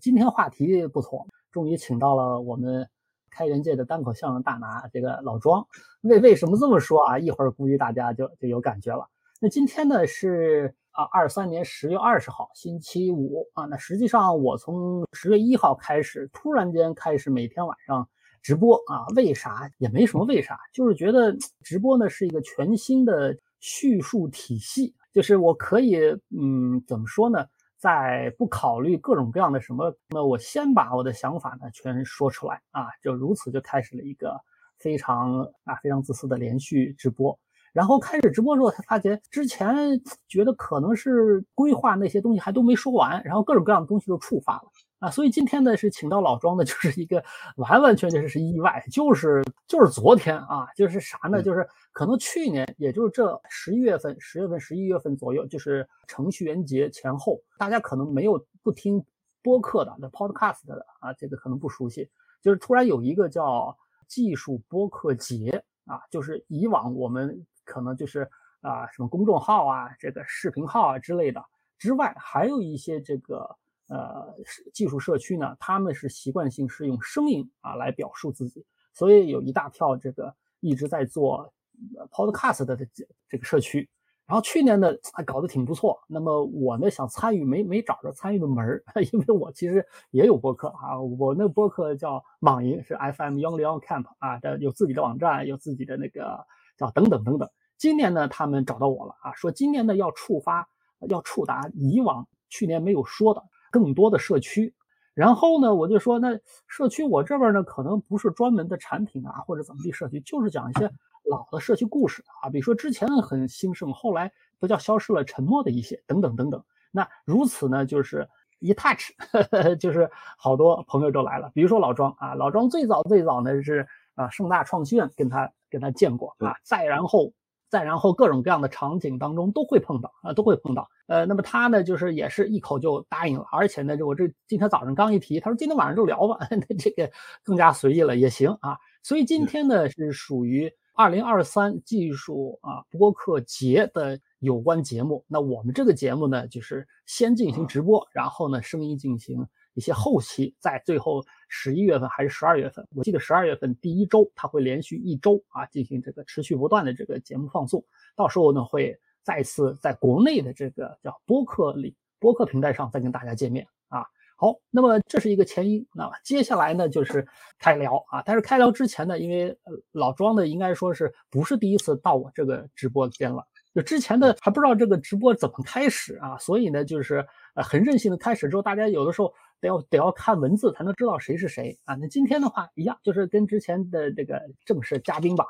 今天话题不错，终于请到了我们开源界的单口相声大拿这个老庄。为为什么这么说啊？一会儿估计大家就就有感觉了。那今天呢是啊二三年十月二十号星期五啊。那实际上我从十月一号开始，突然间开始每天晚上直播啊。为啥也没什么为啥，就是觉得直播呢是一个全新的叙述体系，就是我可以嗯怎么说呢？在不考虑各种各样的什么，那我先把我的想法呢全说出来啊，就如此就开始了一个非常啊非常自私的连续直播。然后开始直播之后才发觉，之前觉得可能是规划那些东西还都没说完，然后各种各样的东西就触发了啊。所以今天呢是请到老庄的，就是一个完完全全是意外，就是就是昨天啊，就是啥呢？就是可能去年，也就是这十一月份、十月份、十一月份左右，就是程序员节前后，大家可能没有不听播客的、那 podcast 的啊，这个可能不熟悉，就是突然有一个叫技术播客节啊，就是以往我们。可能就是啊，什么公众号啊，这个视频号啊之类的之外，还有一些这个呃技术社区呢，他们是习惯性是用声音啊来表述自己，所以有一大票这个一直在做 podcast 的这这个社区。然后去年呢还搞得挺不错，那么我呢想参与，没没找着参与的门儿，因为我其实也有播客啊，我那播客叫网银，是 FM Young Leon Camp 啊的，有自己的网站，有自己的那个叫等等等等。今年呢，他们找到我了啊，说今年呢要触发，要触达以往去年没有说的更多的社区。然后呢，我就说那社区我这边呢可能不是专门的产品啊或者怎么地社区，就是讲一些老的社区故事啊，比如说之前很兴盛，后来不叫消失了、沉默的一些等等等等。那如此呢，就是一 touch，就是好多朋友都来了。比如说老庄啊，老庄最早最早呢是啊盛大创新院跟他跟他见过啊，再然后。再然后各种各样的场景当中都会碰到啊，都会碰到。呃，那么他呢，就是也是一口就答应了，而且呢，就我这今天早上刚一提，他说今天晚上就聊吧，那这个更加随意了也行啊。所以今天呢是属于二零二三技术啊播客节的有关节目。那我们这个节目呢，就是先进行直播，然后呢声音进行。一些后期在最后十一月份还是十二月份，我记得十二月份第一周它会连续一周啊进行这个持续不断的这个节目放送，到时候呢会再次在国内的这个叫播客里播客平台上再跟大家见面啊。好，那么这是一个前因，那接下来呢就是开聊啊。但是开聊之前呢，因为老庄的应该说是不是第一次到我这个直播间了，就之前的还不知道这个直播怎么开始啊，所以呢就是呃很任性的开始之后，大家有的时候。得要得要看文字才能知道谁是谁啊！那今天的话一样，就是跟之前的这个正式嘉宾吧，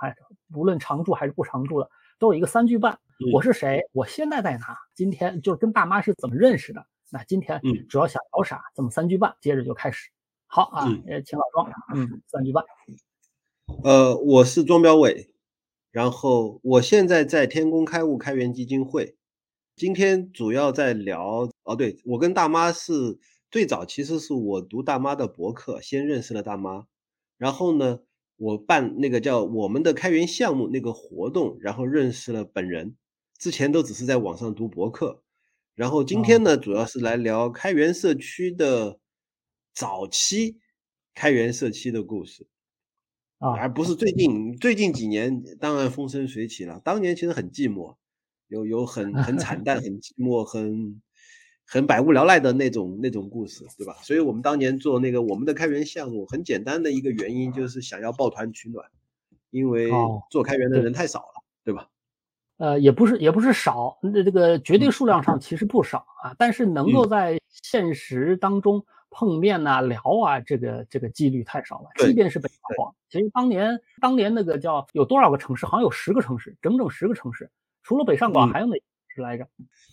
无论常驻还是不常驻的，都有一个三句半。我是谁？我现在在哪？今天就是跟大妈是怎么认识的？那今天主要想聊啥？这么三句半，接着就开始。好啊，呃，请老庄，嗯，三句半。呃，我是庄标伟，然后我现在在天工开物开源基金会，今天主要在聊哦，对我跟大妈是。最早其实是我读大妈的博客，先认识了大妈，然后呢，我办那个叫我们的开源项目那个活动，然后认识了本人。之前都只是在网上读博客，然后今天呢，主要是来聊开源社区的早期开源社区的故事啊，而不是最近最近几年，当然风生水起了。当年其实很寂寞，有有很很惨淡、很寂寞、很。很百无聊赖的那种那种故事，对吧？所以我们当年做那个我们的开源项目，很简单的一个原因就是想要抱团取暖，因为做开源的人太少了，对吧？呃，也不是也不是少，那这个绝对数量上其实不少啊，但是能够在现实当中碰面呐、聊啊，这个这个几率太少了。即便是北上广，其实当年当年那个叫有多少个城市？好像有十个城市，整整十个城市，除了北上广还有哪是来着？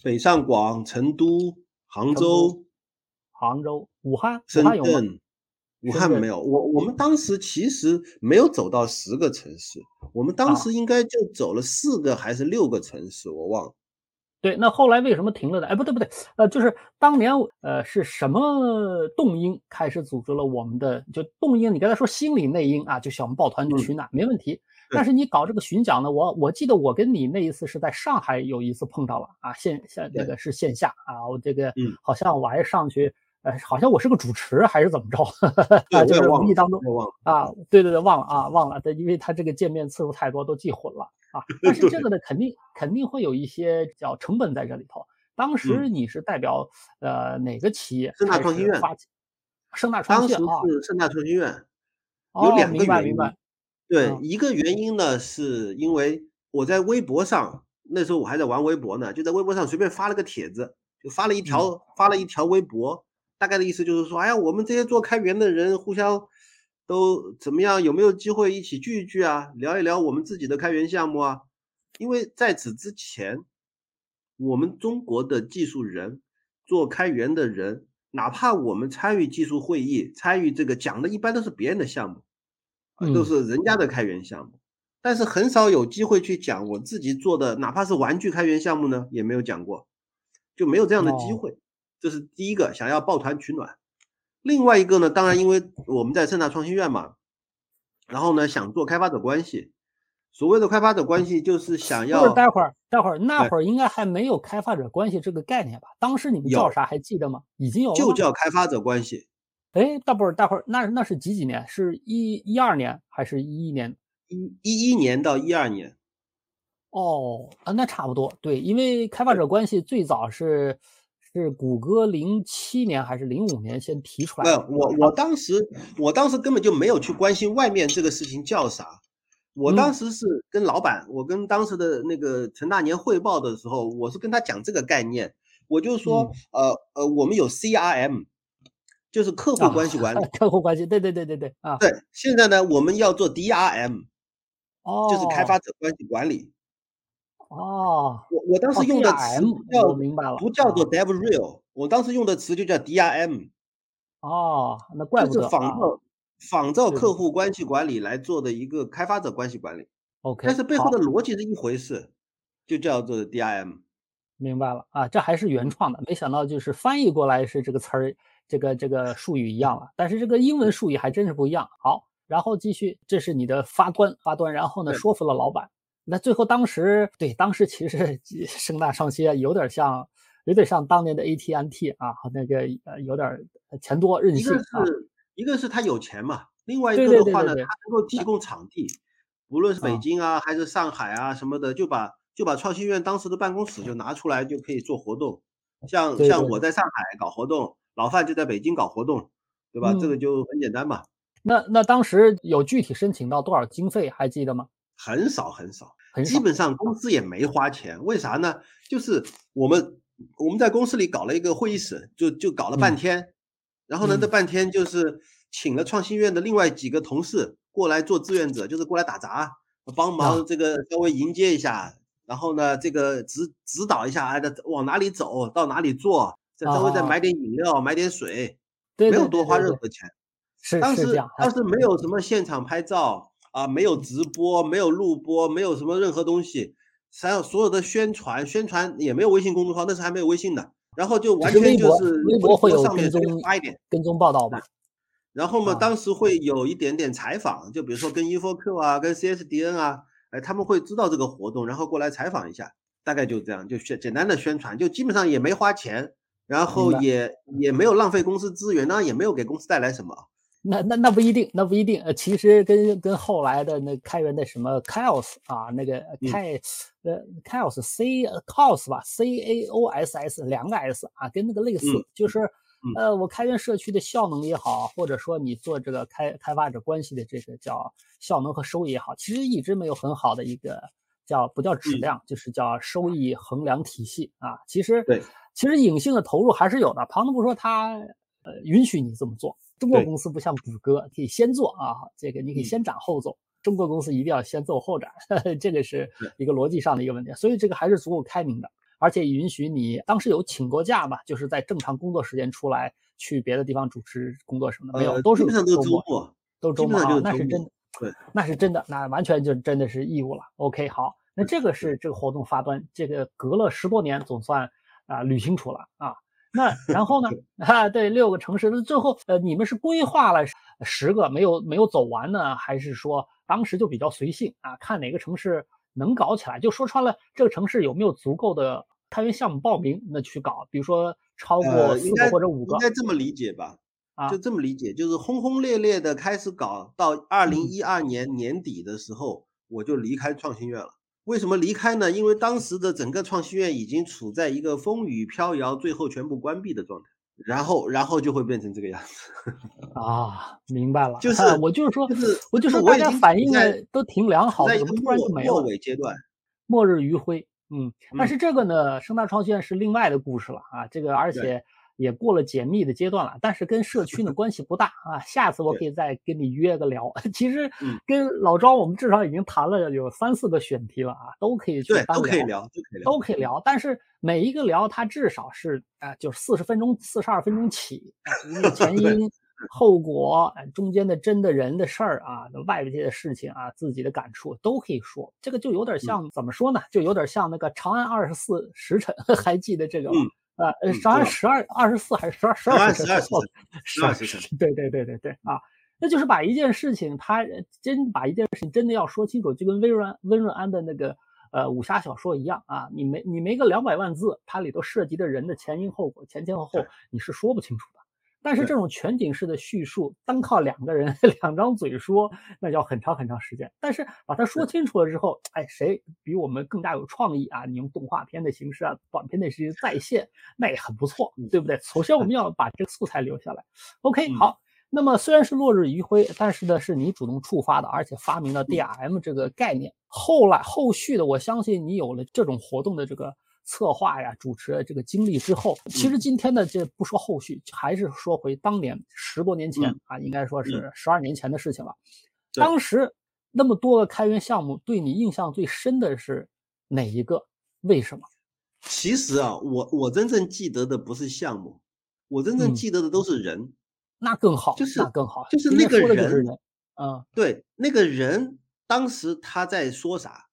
北上广、成都。杭州、杭州、武汉、深圳、武汉没有。我我们当时其实没有走到十个城市，我们当时应该就走了四个还是六个城市，我忘了。对，那后来为什么停了呢？哎，不对不对，呃，就是当年呃是什么动因开始组织了我们的？就动因，你刚才说心理内因啊，就想我们抱团取暖，没问题。但是你搞这个巡讲呢，我我记得我跟你那一次是在上海有一次碰到了啊，线线那个是线下啊，我这个好像我还上去呃，好像我是个主持还是怎么着？啊，就是无意当中啊，对对对，忘了啊，忘了。对，因为他这个见面次数太多，都记混了啊。但是这个呢，肯定肯定会有一些叫成本在这里头。当时你是代表呃哪个企业？盛大创新院。盛大创新院啊。当时是盛大创新院。有两个原因。明白明白。对，一个原因呢，是因为我在微博上，那时候我还在玩微博呢，就在微博上随便发了个帖子，就发了一条发了一条微博，大概的意思就是说，哎呀，我们这些做开源的人互相都怎么样？有没有机会一起聚一聚啊？聊一聊我们自己的开源项目啊？因为在此之前，我们中国的技术人做开源的人，哪怕我们参与技术会议，参与这个讲的，一般都是别人的项目。都是人家的开源项目，但是很少有机会去讲我自己做的，哪怕是玩具开源项目呢，也没有讲过，就没有这样的机会。这是第一个，想要抱团取暖。另外一个呢，当然因为我们在盛大创新院嘛，然后呢想做开发者关系。所谓的开发者关系，就是想要待会儿，待会儿那会儿应该还没有开发者关系这个概念吧？当时你们叫啥还记得吗？已经有就叫开发者关系。哎，大不儿，大伙儿那那是几几年？是一一二年还是一一年？一一一年到一二年。哦，啊，那差不多。对，因为开发者关系最早是是谷歌零七年还是零五年先提出来的。我我当时我当时根本就没有去关心外面这个事情叫啥。我当时是跟老板，我跟当时的那个陈大年汇报的时候，我是跟他讲这个概念，我就说，呃呃，我们有 CRM。就是客户关系管理，客户关系，对对对对对啊。对，现在呢，我们要做 DRM，哦，就是开发者关系管理。哦，我我当时用的词叫，明白了，不叫做 DevRel，我当时用的词就叫 DRM。哦，那怪不得。仿照仿照客户关系管理来做的一个开发者关系管理。OK，但是背后的逻辑是一回事，就叫做 DRM。明白了啊，这还是原创的，没想到就是翻译过来是这个词儿。这个这个术语一样了，但是这个英文术语还真是不一样。好，然后继续，这是你的发端发端，然后呢说服了老板。那最后当时对当时其实盛大上新有点像，有点像当年的 AT&T 啊，那个呃有点钱多任性。一个是一个是他有钱嘛，另外一个的话呢，他能够提供场地，无论是北京啊还是上海啊什么的，就把就把创新院当时的办公室就拿出来就可以做活动，像像我在上海搞活动。老范就在北京搞活动，对吧？这个就很简单嘛。那那当时有具体申请到多少经费，还记得吗？很少很少，基本上公司也没花钱。为啥呢？就是我们我们在公司里搞了一个会议室，就就搞了半天。然后呢，这半天就是请了创新院的另外几个同事过来做志愿者，就是过来打杂，帮忙这个稍微迎接一下，然后呢，这个指指导一下，哎，往哪里走到哪里做。再稍微再买点饮料，买点水，没有多花任何钱。是当时当时没有什么现场拍照啊，没有直播，没有录播，没有什么任何东西，还有所有的宣传，宣传也没有微信公众号，那时候还没有微信的。然后就完全就是微博会有跟踪发一点跟踪报道吧。然后嘛，当时会有一点点采访，就比如说跟 E4Q 啊，跟 CSDN 啊，哎，他们会知道这个活动，然后过来采访一下，大概就这样，就宣简单的宣传，就基本上也没花钱。然后也也没有浪费公司资源，那也没有给公司带来什么。那那那不一定，那不一定。呃，其实跟跟后来的那开源的什么 Chaos 啊，那个开呃 Chaos C Chaos 吧，C A O S S 两个 S 啊，跟那个类似，就是呃我开源社区的效能也好，或者说你做这个开开发者关系的这个叫效能和收益也好，其实一直没有很好的一个叫不叫质量，就是叫收益衡量体系啊。其实对。其实隐性的投入还是有的，旁的不说他呃允许你这么做。中国公司不像谷歌，可以先做啊，这个你可以先斩后奏。中国公司一定要先奏后斩呵呵，这个是一个逻辑上的一个问题。所以这个还是足够开明的，而且允许你当时有请过假嘛，就是在正常工作时间出来去别的地方主持工作什么的没有，都是周末，都周末啊，那是真的，对，那是真的，那完全就真的是义务了。OK，好，那这个是这个活动发端，这个隔了十多年总算。啊，捋清楚了啊，那 然后呢？啊，对，六个城市，那最后呃，你们是规划了十个，没有没有走完呢，还是说当时就比较随性啊？看哪个城市能搞起来，就说穿了，这个城市有没有足够的开源项目报名，那去搞。比如说超过呃，四个或者五个应该这么理解吧？啊就这么理解，就是轰轰烈烈的开始搞，到二零嗯一二年年底的时候，我就离开创新院了。为什么离开呢？因为当时的整个创新院已经处在一个风雨飘摇，最后全部关闭的状态，然后然后就会变成这个样子。啊，明白了。就是啊我就是说，就是我就说大家反应的都挺良好的，怎么突然就末末没了？尾阶段。末日余晖，嗯，但嗯是这个呢，盛大创新院是另外的故事了啊，这个而且也过了解密的阶段了，但是跟社区呢 关系不大啊。下次我可以再跟你约个聊。其实嗯跟老庄我们至少已经谈了有三四个选题了啊，都可以去都可以聊，都可以聊。都可以聊，但是每一个聊它至少是啊、就是四十分钟、四十二分钟起，前 因后果、呃中间的真的人的事儿啊、外界的事情啊、自己的感触都可以说。这个就有嗯点像、怎么说呢？就有点像那个《长安二十四时辰》，还记得这个吗？嗯呃，呃嗯长安十二二十四还是十二十二时辰？12说错了时辰12时12辰对对对对对啊，那就是把一件事情，他呃真把一件事情真的要说清楚，就跟温润温润安的那个呃武侠小说一样啊，你没你没个两百万字，它里头涉及的人的前因后果、前前后后，你是说不清楚的。但是这种全景式的叙述，单靠两个人 两张嘴说，那要很长很长时间。但是把它说清楚了之后，哎，谁比我们更加有创意啊？你用动画片的形式啊，短片的形式再现，那也很不错，对不对？首先我们要把这个素材留下来。OK，嗯好。那么虽然是落日余晖，但是呢是你主动触发的，而且发明了 DRM 这个概念。后来后续的，我相信你有了这种活动的这个策划呀、主持的这个经历之后，其实今天的这不说后续，还是说回当年十多年前嗯啊，应该说是十二年前的事情了。当时那么多个开源项目，对你印象最深的是哪一个？为什么？其实啊，我我真正记得的不是项目，我真正嗯记得的都是人。那更好，就是那更好，就是那个人说的就是人，嗯对，那个人当时他在说啥，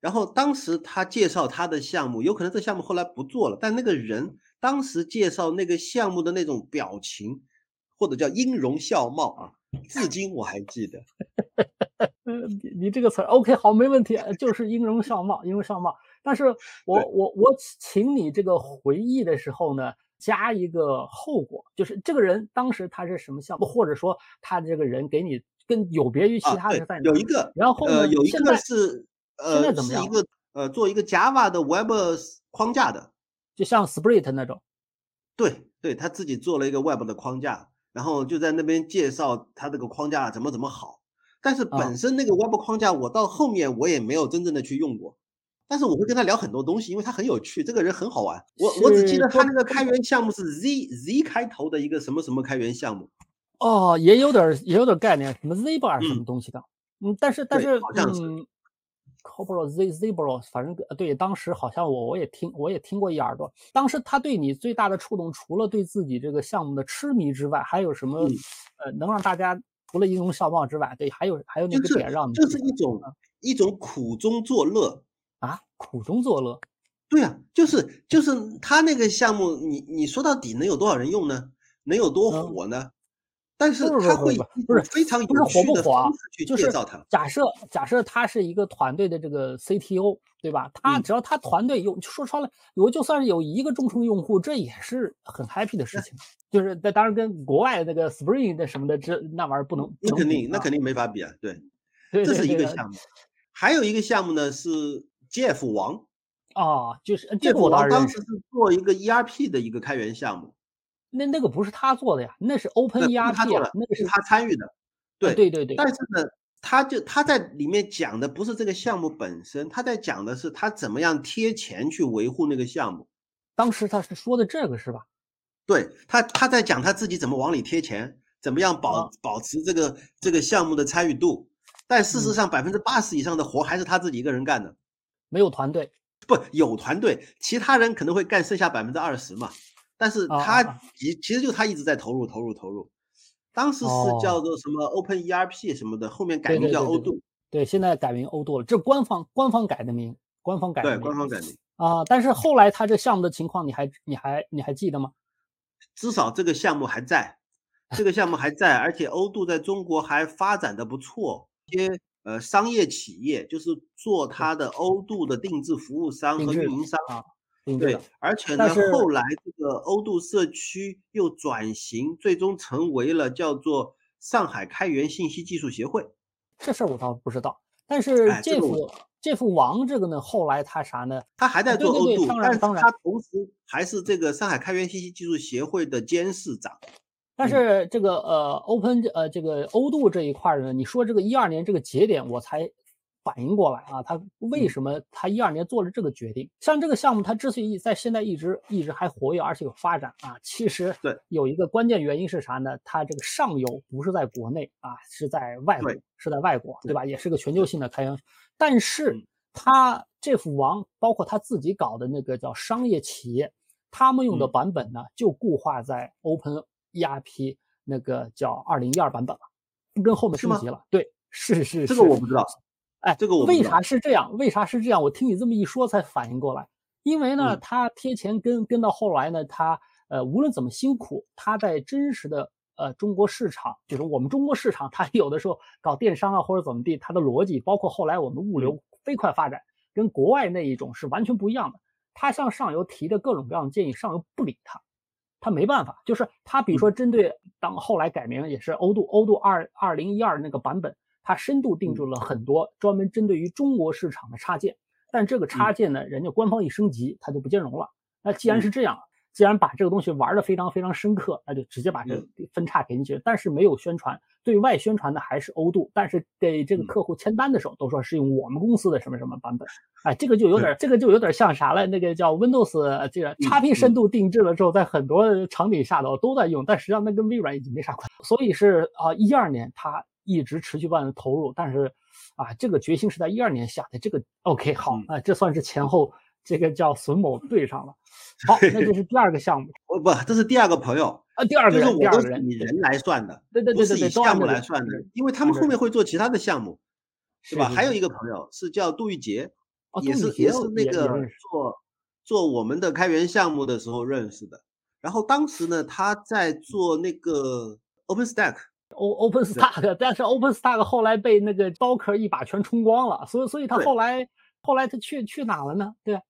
然后当时他介绍他的项目，有可能这项目后来不做了，但那个人当时介绍那个项目的那种表情，或者叫音容笑貌啊，至今我还记得。呃，你你这个词儿 OK 好，没问题，呃就是音容笑貌，音容笑貌。但是我我我请你这个回忆的时候呢，加一个后果，就是这个人当时他是什么项目，或者说他这个人给你跟有别于其他人在，哪一个，然后呢呃，有一个是现在呃怎么样一个呃做一个 Java 的 Web 框架的，就像 Sprit 那种，对对，他自己做了一个 Web 的框架，然后就在那边介绍他这个框架怎么怎么好。但是啊本身那个 Web 框架，我到后面我也没有真正的去用过。但是我会跟他聊很多东西，因为他很有趣，这个人很好玩。我我只记得他那个开源项目是 Z Z 开头的一个什么什么开源项目，哦，也有点儿也有点儿概念，什么 Zebra 什么嗯。东西的，嗯，但是但是好像是嗯 c o b r a Z Zebra，反正呃对，当时好像我我也听我也听过一耳朵。当时他对你最大的触动，除了对自己这个项目的痴迷之外，还有什么？嗯呃，能让大家除了音容笑貌之外，对，还有还有哪个点让你就记得是一种一种苦中作乐。啊苦中作乐？对呀、就是就是他那个项目，你你说到底能有多少人用呢？能有多嗯火呢？但是他会不是非常不是火不火就是介绍它。假设假设他是一个团队的这个 CTO，对吧？他嗯只要他团队有说穿了，我就算是有一个忠诚用户，这也是很 happy 的事情。就是那当然跟国外那个 Spring 的什么的，这那玩意儿不能不那肯定，那肯定没法比啊。对，这是一个项目。还有一个项目呢是 Jeff 王啊，就是，Jeff 王。当时是做一个 ERP 的一个开源项目，那那个不是他做的呀，那是 Open 那不是他做的，，啊那个是是他参与的。啊对对对对，但是呢，他就他在里面讲的不是这个项目本身，他在讲的是他怎么样贴钱去维护那个项目。当时他是说的这个是吧？对他，他在讲他自己怎么往里贴钱，怎么样保、啊保持这个这个项目的参与度。但事实嗯上，百分之八十以上的活还是他自己一个人干的，没有团队不有团队，其他人可能会干剩下百分之二十嘛。但是啊啊他啊其其实就他一直在投入投入投入。当时是叫哦做什么 Open ERP 什么的，后面改名叫欧度对现在改名欧度了，这官方官方改的名，官方改的名对，官方改名。啊。但是后来他这项目的情况，你还你还你还记得吗？至少这个项目还在，这个项目还在，而且欧度在中国还发展的不错。一些呃商业企业就是做它的欧度的定制服务商和运营商，啊，对，而且呢，后来这个欧度社区又转型，最终成为了叫做上海开源信息技术协会。这事儿我倒不知道，但是这副这幅王这个呢，后来他啥呢？他还在做欧度，但是他同时还是这个上海开源信息技术协会的监事长。但是这个呃，Open 呃这个欧度这一块呢，你说这个一二年这个节点，我才反应过来啊，他为什么他一二年做了这个决定？像这个项目，它之所以在现在一直一直还活跃，而且有发展啊，其实对有一个关键原因是啥呢？它这个上游不是在国内啊，是在外国，是在外国，对吧？也是个全球性的开源，但是他这幅王，包括他自己搞的那个叫商业企业，他们用的版本呢，就固化在 Open。ERP 那个叫二零一二版本了，不跟后面升级了。对，是是是，这个我不知道。哎，这个我为啥是这样？为啥是这样？我听你这么一说才反应过来。因为呢，他贴钱跟跟到后来呢，他呃无论怎么辛苦，他在真实的呃中国市场，就是我们中国市场，他有的时候搞电商啊或者怎么地，他的逻辑，包括后来我们物流飞快发展，跟国外那一种是完全不一样的。他向上游提的各种各样的建议，上游不理他。他没办法，就是他，比如说针对当后来改名也是欧度欧度二二零一二那个版本，他深度定制了很多专门针对于中国市场的插件，但这个插件呢，人家官方一升级，它就不兼容了。那既然是这样。既然把这个东西玩的非常非常深刻，那就直接把这分叉给进去。但是没有宣传，对外宣传的还是欧度，但是给这个客户签单的时候都说是用我们公司的什么什么版本。哎，这个就有点，这个就有点像啥了？那个叫 Windows 这个 XP 深度定制了之后，在很多场景下头都在用，但实际上那跟微软已经没啥关系。所以是啊，一二年他一直持续不断的投入，但是啊，这个决心是在一二年下的。这个 OK 好啊，这算是前后。这个叫孙某对上了，好，那这是第二个项目。哦不，这是第二个朋友啊，第二个人，第二个人以人来算的，对对对对对，项目来算的，因为他们后面会做其他的项目，是吧？还有一个朋友是叫杜玉杰，也是也是那个做做我们的开源项目的时候认识的。然后当时呢，他在做那个 OpenStack，O OpenStack，但是 OpenStack 后来被那个 Docker 一把全冲光了，所以所以他后来后来他去去哪了呢？对。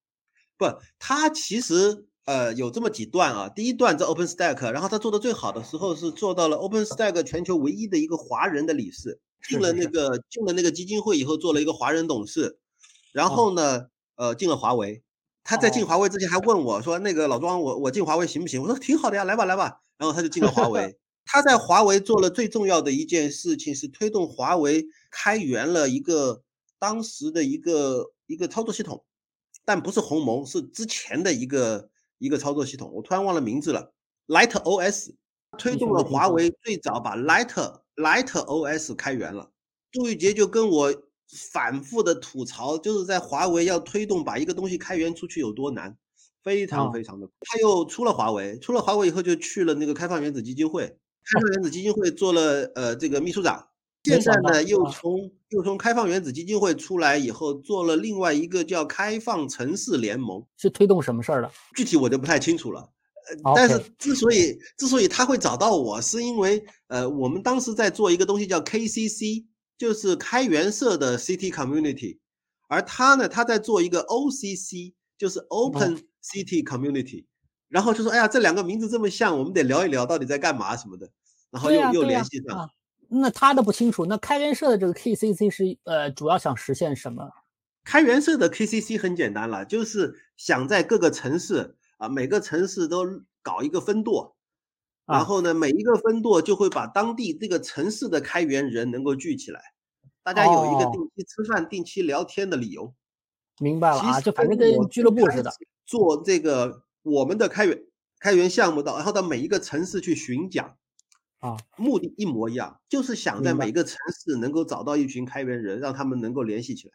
不，他其实呃有这么几段啊。第一段在 OpenStack，然后他做的最好的时候是做到了 OpenStack 全球唯一的一个华人的理事，进了那个进了那个基金会以后做了一个华人董事，然后呢呃进了华为。他在进华为之前还问我说：“那个老庄，我我进华为行不行？”我说：“挺好的呀，来吧来吧。”然后他就进了华为。他在华为做了最重要的一件事情是推动华为开源了一个当时的一个一个操作系统。但不是鸿蒙，是之前的一个一个操作系统，我突然忘了名字了。Light OS 推动了华为最早把 Light Light OS 开源了。杜玉杰就跟我反复的吐槽，就是在华为要推动把一个东西开源出去有多难，非常非常的。他又出了华为，出了华为以后就去了那个开放原子基金会，开放原子基金会做了呃这个秘书长。现在呢，又从又从开放原子基金会出来以后，做了另外一个叫开放城市联盟，是推动什么事儿的？具体我就不太清楚了。呃，但是之所以之所以他会找到我，是因为呃，我们当时在做一个东西叫 KCC，就是开源社的 City Community，而他呢，他在做一个 OCC，就是 Open City Community，然后就说，哎呀，这两个名字这么像，我们得聊一聊到底在干嘛什么的，然后又又联系上。那他的不清楚。那开源社的这个 KCC 是呃，主要想实现什么？开源社的 KCC 很简单了，就是想在各个城市啊，每个城市都搞一个分舵，然后呢，每一个分舵就会把当地这个城市的开源人能够聚起来，大家有一个定期吃饭、定期聊天的理由。明白了啊，就反正跟俱乐部似的，做这个我们的开源开源项目到，然后到每一个城市去巡讲。啊，目的一模一样，就是想在每个城市能够找到一群开源人，让他们能够联系起来，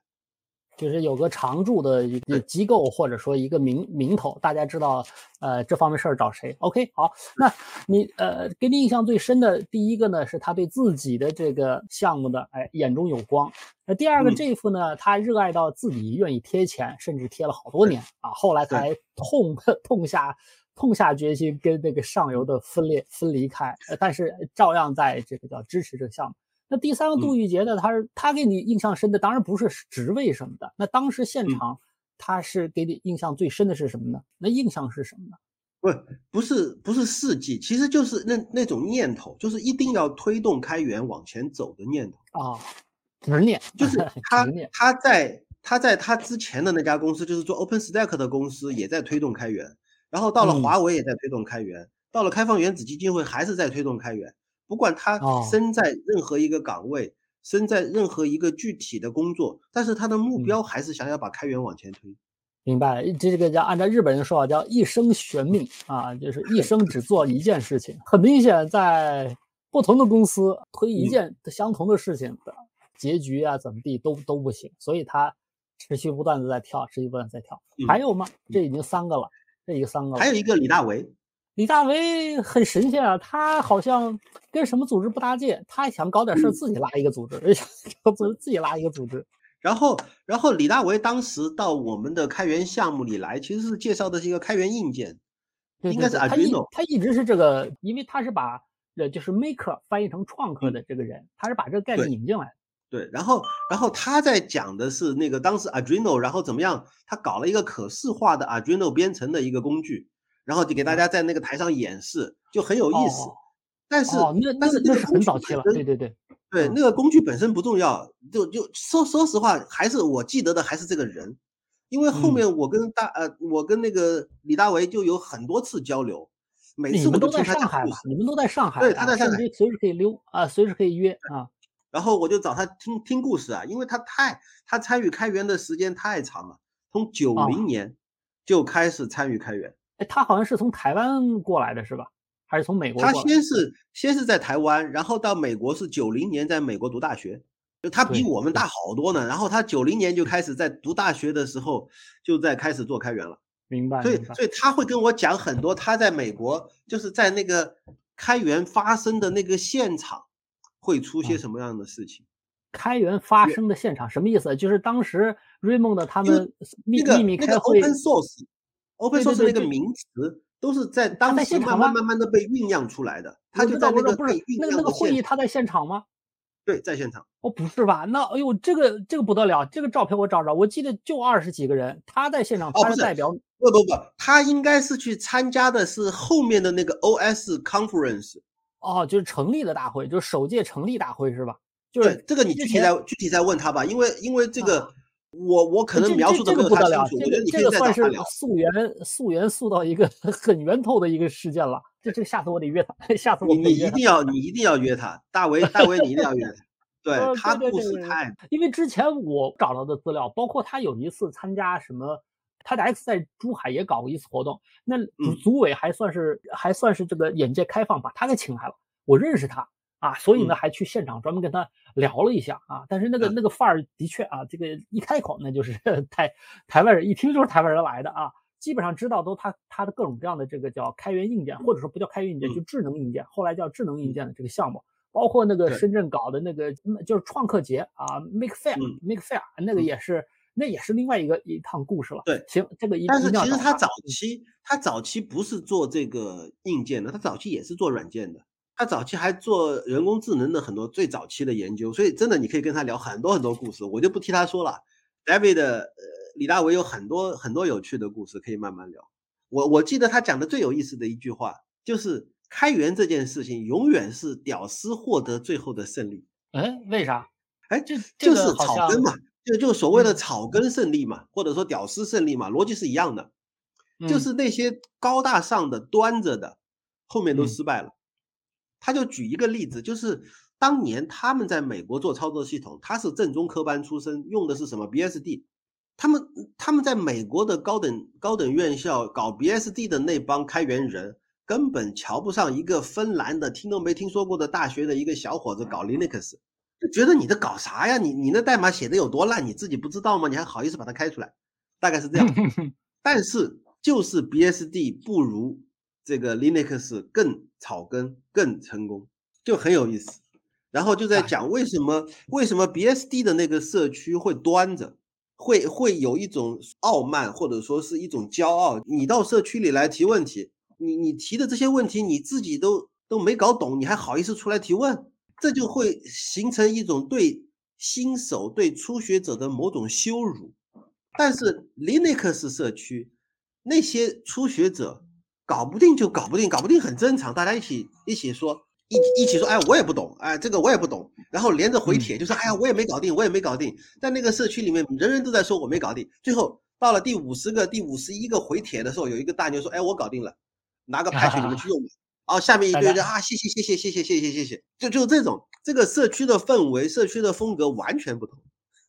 就是有个常驻的一个机构或者说一个名名头，大家知道，呃，这方面事儿找谁？OK，好，那你呃，给你印象最深的第一个呢，是他对自己的这个项目的哎眼中有光。那第二个这副呢，他热爱到自己愿意贴钱，甚至贴了好多年啊，后来才痛 痛下。痛下决心跟那个上游的分裂分离开，但是照样在这个叫支持这个项目。那第三个杜玉杰呢？他是他给你印象深的，当然不是职位什么的。那当时现场他是给你印象最深的是什么呢？那印象是什么呢？不，不是，不是事迹，其实就是那那种念头，就是一定要推动开源往前走的念头啊，执念，就是 他他在他在他之前的那家公司，就是做 OpenStack 的公司，也在推动开源，然后到了华为也在推动开源，到了开放原子基金会还是在推动开源，不管他身在任何一个岗位，身在任何一个具体的工作，但是他的目标还是想要把开源往前推。明白，这个叫按照日本人说法叫一生悬命啊，就是一生只做一件事情。很明显，在不同的公司推一件相同的事情的结局啊，怎么地都都不行。所以他持续不断的在跳，持续不断在跳。还有吗？这已经三个了，这已经三个了。还有一个李大为，李大为很神仙啊，他好像跟什么组织不搭界，他想搞点事自己拉一个组织，自自己拉一个组织。然后，然后李大为当时到我们的开源项目里来，其实是介绍的是一个开源硬件，应该是 Arduino。他一直是这个，因为他是把呃就是 Maker 翻译成创客的这个人，他是把这个概念引进来。对，然后，然后他在讲的是那个当时 Arduino，然后怎么样，他搞了一个可视化的 Arduino 编程的一个工具，然后就给大家在那个台上演示，就很有意思。但是，但是那是很早期了，对对对。对，那个工具本身不重要，就就说说实话，还是我记得的还是这个人，因为后面我跟大呃，我跟那个李大为就有很多次交流，每次我都在上海嘛，你们都在上海，对，他在上海，随时可以溜啊，随时可以约啊。然后我就找他听听故事啊，因为他太他参与开源的时间太长了，从九零年就开始参与开源。哎，他好像是从台湾过来的是吧？还是从美国？他先是先是在台湾，然后到美国是九零年在美国读大学，就他比我们大好多呢。然后他九零年就开始在读大学的时候就在开始做开源了。明白。所以所以他会跟我讲很多他在美国就是在那个开源发生的那个现场会出些什么样的事情。开源发生的现场什么意思？就是当时 Raymond 他们秘秘密开会。Open Source，Open Source 那个名词。都是在当时慢慢慢慢的被酝酿出来的，他就在那个不是那个那个会议他在现场吗？对，在现场。哦，不是吧？那哎呦，这个这个不得了，这个照片我找找，我记得就二十几个人，他在现场，他是代表。不不不，他应该是去参加的是后面的那个 OS Conference。哦，就是成立的大会，就是首届成立大会是吧？就是这个你具体再具体再问他吧，因为因为这个。我我可能描述的不太清楚，我觉得你这个算是溯源溯源溯到一个 很源头的一个事件了。这这下次我得约他，下次我你一定要你一定要约他，大为大为你一定要约他。对他故事太，因为之前我找到的资料，包括他有一次参加什么，他的 X 在珠海也搞过一次活动，那组委还算是还算是这个眼界开放，把他给请来了，我认识他。啊，所以呢，还去现场专门跟他聊了一下啊。但是那个那个范儿的确啊，这个一开口那就是 台台湾人，一听就是台湾人来的啊。基本上知道都他他的各种各样的这个叫开源硬件，或者说不叫开源硬件，就智能硬件，后来叫智能硬件的这个项目，包括那个深圳搞的那个就是创客节啊，Make Fair，Make Fair，那个也是那也是另外一个一趟故事了。对，行，这个一但是其实他早期他早期不是做这个硬件的，他早期也是做软件的。他早期还做人工智能的很多最早期的研究，所以真的你可以跟他聊很多很多故事，我就不替他说了。David 呃，李大为有很多很多有趣的故事可以慢慢聊。我我记得他讲的最有意思的一句话就是开源这件事情永远是屌丝获得最后的胜利。哎，为啥？哎，这就是草根嘛，就就所谓的草根胜利嘛，或者说屌丝胜利嘛，逻辑是一样的，就是那些高大上的端着的后面都失败了。他就举一个例子，就是当年他们在美国做操作系统，他是正宗科班出身，用的是什么 BSD。他们他们在美国的高等高等院校搞 BSD 的那帮开源人，根本瞧不上一个芬兰的听都没听说过的大学的一个小伙子搞 Linux，就觉得你在搞啥呀？你你那代码写的有多烂，你自己不知道吗？你还好意思把它开出来？大概是这样。但是就是 BSD 不如。这个 Linux 更草根、更成功，就很有意思。然后就在讲为什么为什么 BSD 的那个社区会端着，会会有一种傲慢，或者说是一种骄傲。你到社区里来提问题，你你提的这些问题你自己都都没搞懂，你还好意思出来提问？这就会形成一种对新手、对初学者的某种羞辱。但是 Linux 社区那些初学者搞不定就搞不定，搞不定很正常，大家一起一起说。一一起说，哎，我也不懂，哎，这个我也不懂，然后连着回帖就说，哎呀，我也没搞定，我也没搞定。在那个社区里面，人人都在说我没搞定。最后到了第五十个、第五十一个回帖的时候，有一个大牛说，哎，我搞定了，拿个 牌去你们去用吧。然后下面一堆人啊，谢谢谢谢谢谢谢谢谢谢，就就这种，这个社区的氛围、社区的风格完全不同。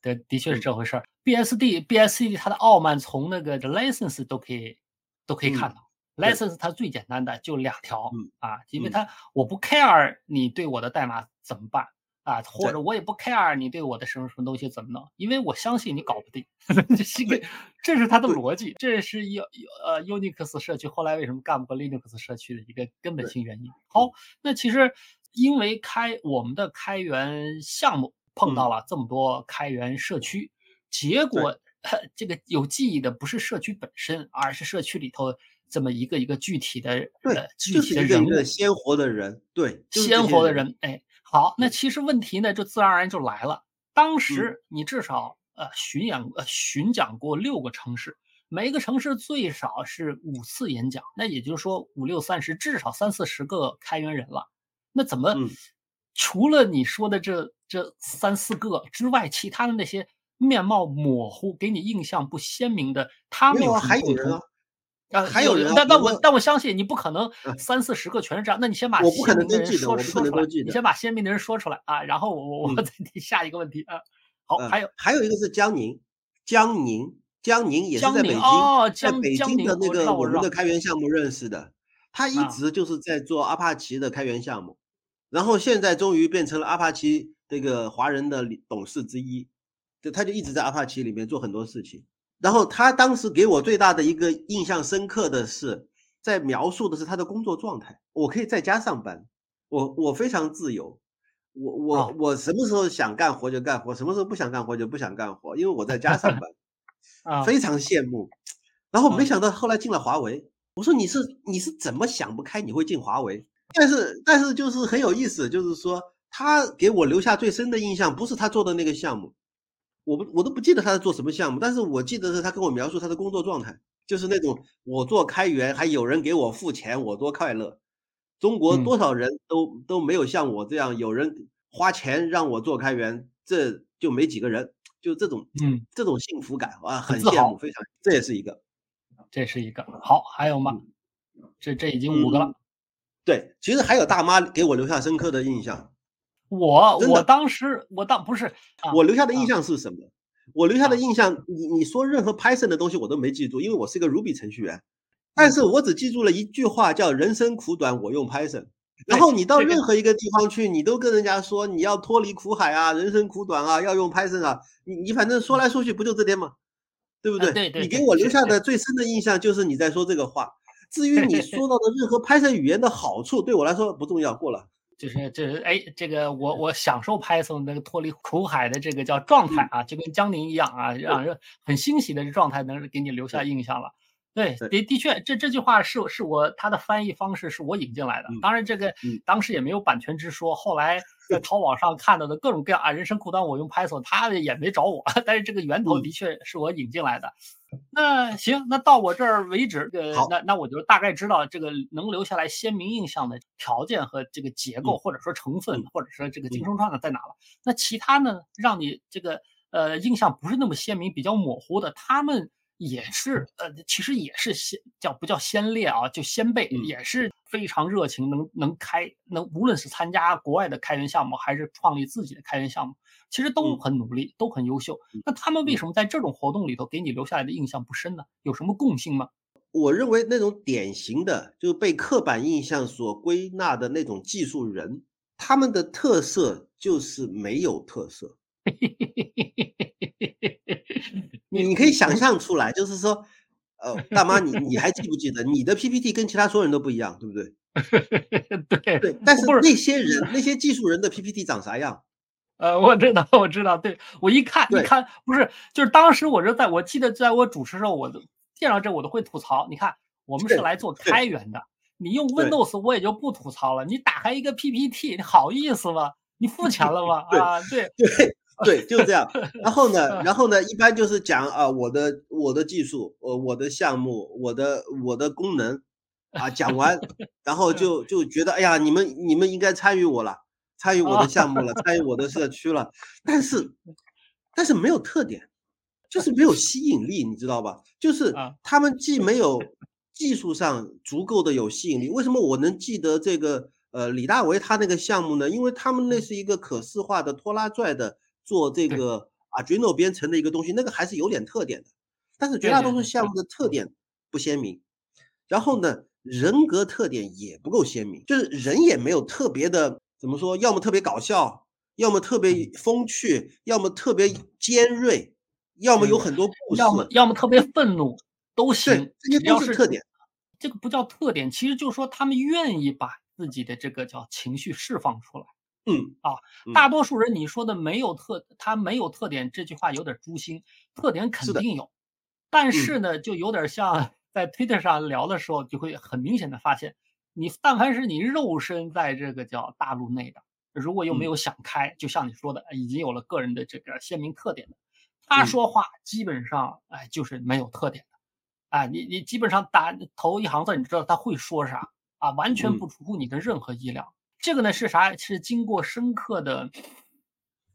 对，的确是这回事儿。BSD BSD 它的傲慢从那个 license 都可以都可以看到。License 它最简单的就两条啊，因为它我不 care 你对我的代码怎么办啊，或者我也不 care 你对我的什么什么东西怎么弄，因为我相信你搞不定，这个这是它的逻辑，这是 U 呃 Unix 社区后来为什么干不过 Linux 社区的一个根本性原因。好，那其实因为开我们的开源项目碰到了这么多开源社区，结果 这个有记忆的不是社区本身，而是社区里头。这么一个一个具体的对具体的人物，鲜活的人，对鲜活的人，哎，好，那其实问题呢就自然而然就来了。当时你至少呃巡演呃巡讲过六个城市，每个城市最少是五次演讲，那也就是说五六三十，至少三四十个开源人了。那怎么除了你说的这这三四个之外，其他的那些面貌模糊、给你印象不鲜明的，他们有还有人啊？啊，还有人，但但我但我相信你不可能三四十个全是这样。那你先把我不可能的人说说出来，你先把鲜明的人说出来啊，然后我我我再提下一个问题啊。好，还有还有一个是江宁，江宁江宁也是在北京，在北京的那个我们的开源项目认识的，他一直就是在做阿帕奇的开源项目，然后现在终于变成了阿帕奇这个华人的董事之一，就他就一直在阿帕奇里面做很多事情。然后他当时给我最大的一个印象深刻的是，在描述的是他的工作状态。我可以在家上班，我我非常自由，我我我什么时候想干活就干活，什么时候不想干活就不想干活，因为我在家上班，啊，非常羡慕。然后没想到后来进了华为，我说你是你是怎么想不开你会进华为？但是但是就是很有意思，就是说他给我留下最深的印象不是他做的那个项目。我不，我都不记得他在做什么项目，但是我记得是他跟我描述他的工作状态，就是那种我做开源还有人给我付钱，我多快乐。中国多少人都都没有像我这样有人花钱让我做开源，这就没几个人，就这种，嗯，这种幸福感啊，很羡慕，非常，这也是一个，这是一个好，还有吗？这这已经五个了。对，其实还有大妈给我留下深刻的印象。我我当时我当不是我留下的印象是什么？我留下的印象，你你说任何 Python 的东西我都没记住，因为我是一个 Ruby 程序员，但是我只记住了一句话，叫“人生苦短，我用 Python”。然后你到任何一个地方去，你都跟人家说你要脱离苦海啊，人生苦短啊，要用 Python 啊，你你反正说来说去不就这点吗？对不对？对对。你给我留下的最深的印象就是你在说这个话。至于 你说到的任何 Python 语言的好处，对我来说不重要，过了。就是就是哎，这个我我享受 Python 那个脱离苦海的这个叫状态啊，就跟江宁一样啊，让人很欣喜的这状态能给你留下印象了。对，的的确，这这句话是是我他的翻译方式是我引进来的。当然，这个当时也没有版权之说。后来在淘宝上看到的各种各样啊，人生苦短我用 Python，他也没找我，但是这个源头的确是我引进来的。那行，那到我这儿为止，呃，那那我就大概知道这个能留下来鲜明印象的条件和这个结构，或者说成分，或者说这个精神状态在哪了。那其他呢，让你这个呃印象不是那么鲜明，比较模糊的，他们。也是，呃，其实也是先叫不叫先烈啊，就先辈，也是非常热情，能能开，能无论是参加国外的开源项目，还是创立自己的开源项目，其实都很努力，都很优秀。那他们为什么在这种活动里头给你留下来的印象不深呢？有什么共性吗？我认为那种典型的，就是被刻板印象所归纳的那种技术人，他们的特色就是没有特色。你你可以想象出来，就是说，呃，大妈，你你还记不记得你的 PPT 跟其他所有人都不一样，对不对？对对，但是那些人那些技术人的 PPT 长啥样？呃，我知道，我知道，对我一看一看，不是，就是当时我就在我记得在我主持的时候，我都见到这我都会吐槽。你看，我们是来做开源的，你用 Windows 我也就不吐槽了。你打开一个 PPT，你好意思吗？你付钱了吗？啊，对对。对，就是这样。然后呢，然后呢，一般就是讲啊，我的我的技术，呃，我的项目，我的我的功能，啊，讲完，然后就就觉得，哎呀，你们你们应该参与我了，参与我的项目了，参与我的社区了。但是，但是没有特点，就是没有吸引力，你知道吧？就是他们既没有技术上足够的有吸引力。为什么我能记得这个？呃，李大为他那个项目呢，因为他们那是一个可视化的拖拉拽的做这个 Arduino 编程的一个东西，那个还是有点特点的。但是绝大多数项目的特点不鲜明，然后呢，人格特点也不够鲜明，就是人也没有特别的怎么说，要么特别搞笑，要么特别风趣，要么特别尖锐，要么有很多故事，要么要么特别愤怒都行，这些都是特点。这个不叫特点，其实就是说他们愿意把。自己的这个叫情绪释放出来，嗯啊，大多数人你说的没有特，他没有特点，这句话有点诛心，特点肯定有，但是呢，就有点像在 Twitter 上聊的时候，就会很明显的发现，你但凡是你肉身在这个叫大陆内的，如果又没有想开，就像你说的，已经有了个人的这个鲜明特点的，他说话基本上哎就是没有特点的，哎，你你基本上打头一行字，你知道他会说啥。啊，完全不出乎你的任何意料。这个呢是啥？是经过深刻的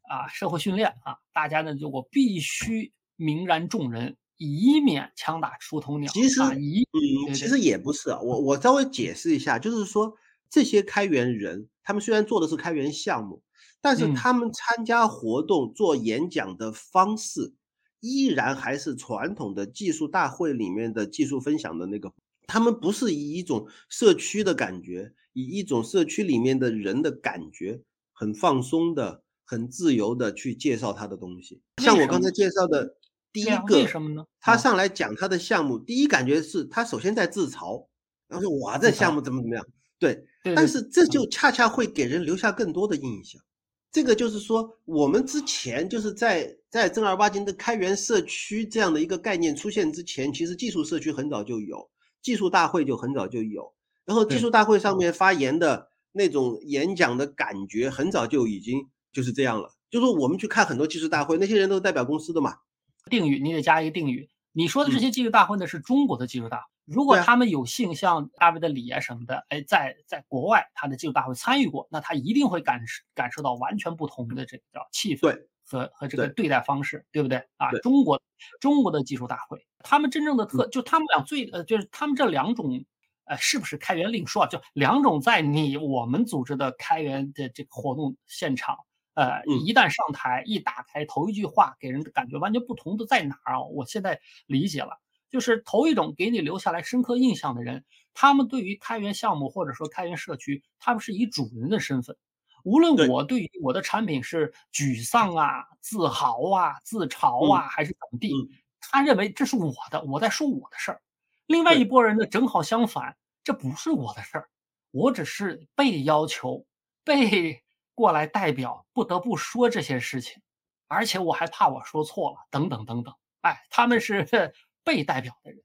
啊社会训练啊，大家呢就我必须明然众人，以免枪打出头鸟。其实，嗯，其实也不是啊。我我稍微解释一下，就是说这些开源人，他们虽然做的是开源项目，但是他们参加活动、做演讲的方式，依然还是传统的技术大会里面的技术分享的那个。他们不是以一种社区的感觉，以一种社区里面的人的感觉，很放松的、很自由的去介绍他的东西。像我刚才介绍的第一个，为什么呢？他上来讲他的项目，第一感觉是他首先在自嘲，然后说哇，这项目怎么怎么样？对，但是这就恰恰会给人留下更多的印象。这个就是说，我们之前就是在在正儿八经的开源社区这样的一个概念出现之前，其实技术社区很早就有。技术大会就很早就有，然后技术大会上面发言的那种演讲的感觉，很早就已经就是这样了。就是我们去看很多技术大会，那些人都是代表公司的嘛。定语你得加一个定语。你说的这些技术大会呢，是中国的技术大会。如果他们有幸像大卫的李啊什么的，哎，在在国外他的技术大会参与过，那他一定会感感受到完全不同的这个叫气氛。对。和和这个对待方式，对不对啊？中国中国的技术大会，他们真正的特就他们俩最呃，就是他们这两种，呃，是不是开源另说啊？就两种在你我们组织的开源的这个活动现场，呃，一旦上台一打开，头一句话给人的感觉完全不同的在哪儿啊？我现在理解了，就是头一种给你留下来深刻印象的人，他们对于开源项目或者说开源社区，他们是以主人的身份。无论我对于我的产品是沮丧啊、自豪啊、自嘲啊，还是怎么地，他认为这是我的，我在说我的事儿。另外一拨人呢，正好相反，这不是我的事儿，我只是被要求、被过来代表，不得不说这些事情，而且我还怕我说错了，等等等等。哎，他们是 被代表的人，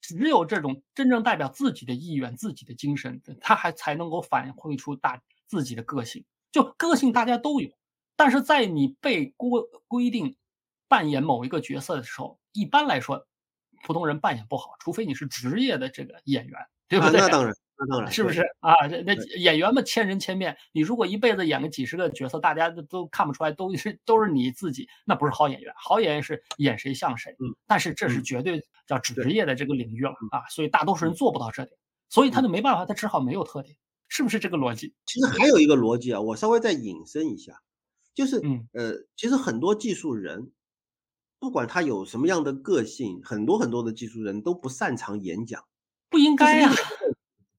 只有这种真正代表自己的意愿、自己的精神，他还才能够反馈出大。自己的个性，就个性大家都有，但是在你被规规定扮演某一个角色的时候，一般来说，普通人扮演不好，除非你是职业的这个演员，对不对？那当然，那当然，是不是啊？这那演员们千人千面，你如果一辈子演个几十个角色，大家都都看不出来，都是都是你自己，那不是好演员。好演员是演谁像谁，嗯，但是这是绝对叫职业的这个领域了啊，所以大多数人做不到这点，所以他就没办法，他只好没有特点。是不是这个逻辑？其实还有一个逻辑啊，我稍微再引申一下，就是，呃，其实很多技术人，不管他有什么样的个性，很多很多的技术人都不擅长演讲，不应该呀，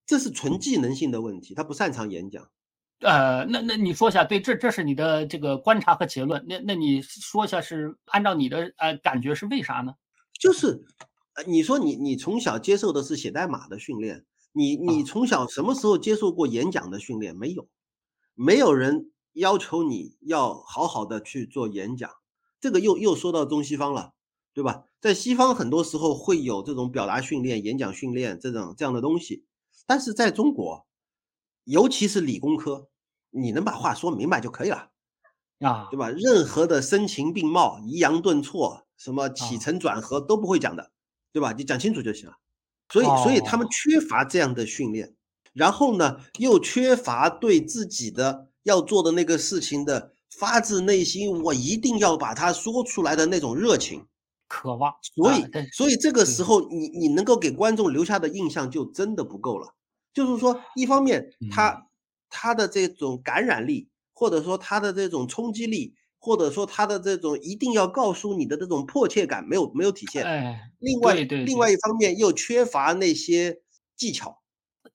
这是纯技能性的问题，他不擅长演讲。呃，那那你说一下，对，这这是你的这个观察和结论，那那你说一下是按照你的呃感觉是为啥呢？就是，呃，你说你你从小接受的是写代码的训练。你你从小什么时候接受过演讲的训练？没有，没有人要求你要好好的去做演讲。这个又又说到中西方了，对吧？在西方很多时候会有这种表达训练、演讲训练这种这样的东西，但是在中国，尤其是理工科，你能把话说明白就可以了。啊，对吧？任何的声情并茂、抑扬顿挫、什么起承转合都不会讲的，对吧？你讲清楚就行了。所以，所以他们缺乏这样的训练，然后呢，又缺乏对自己的要做的那个事情的发自内心，我一定要把它说出来的那种热情、渴望。所以，所以这个时候，你你能够给观众留下的印象就真的不够了。就是说，一方面他他的这种感染力。或者说他的这种冲击力，或者说他的这种一定要告诉你的这种迫切感没有没有体现。哎，另外另外一方面又缺乏那些技巧。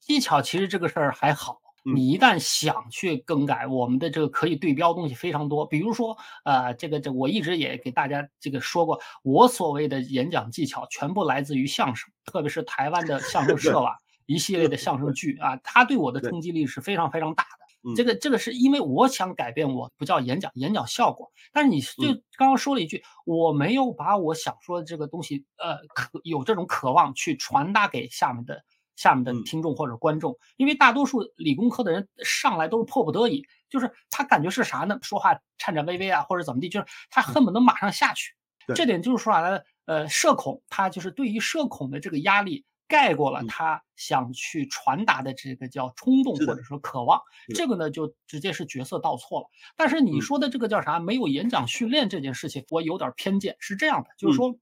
技巧其实这个事儿还好，你一旦想去更改，我们的这个可以对标东西非常多。比如说，呃，这个这我一直也给大家这个说过，我所谓的演讲技巧全部来自于相声，特别是台湾的相声 社啊一系列的相声剧啊，它对我的冲击力是非常非常大的。这个这个是因为我想改变，我不叫演讲，演讲效果。但是你就刚刚说了一句，我没有把我想说的这个东西，呃，渴有这种渴望去传达给下面的下面的听众或者观众。因为大多数理工科的人上来都是迫不得已，就是他感觉是啥呢？说话颤颤巍巍啊，或者怎么地，就是他恨不得马上下去。这点就是说啥呢？呃，社恐，他就是对于社恐的这个压力。盖过了他想去传达的这个叫冲动或者说渴望，这个呢就直接是角色倒错了。但是你说的这个叫啥？没有演讲训练这件事情，我有点偏见。是这样的，就是说，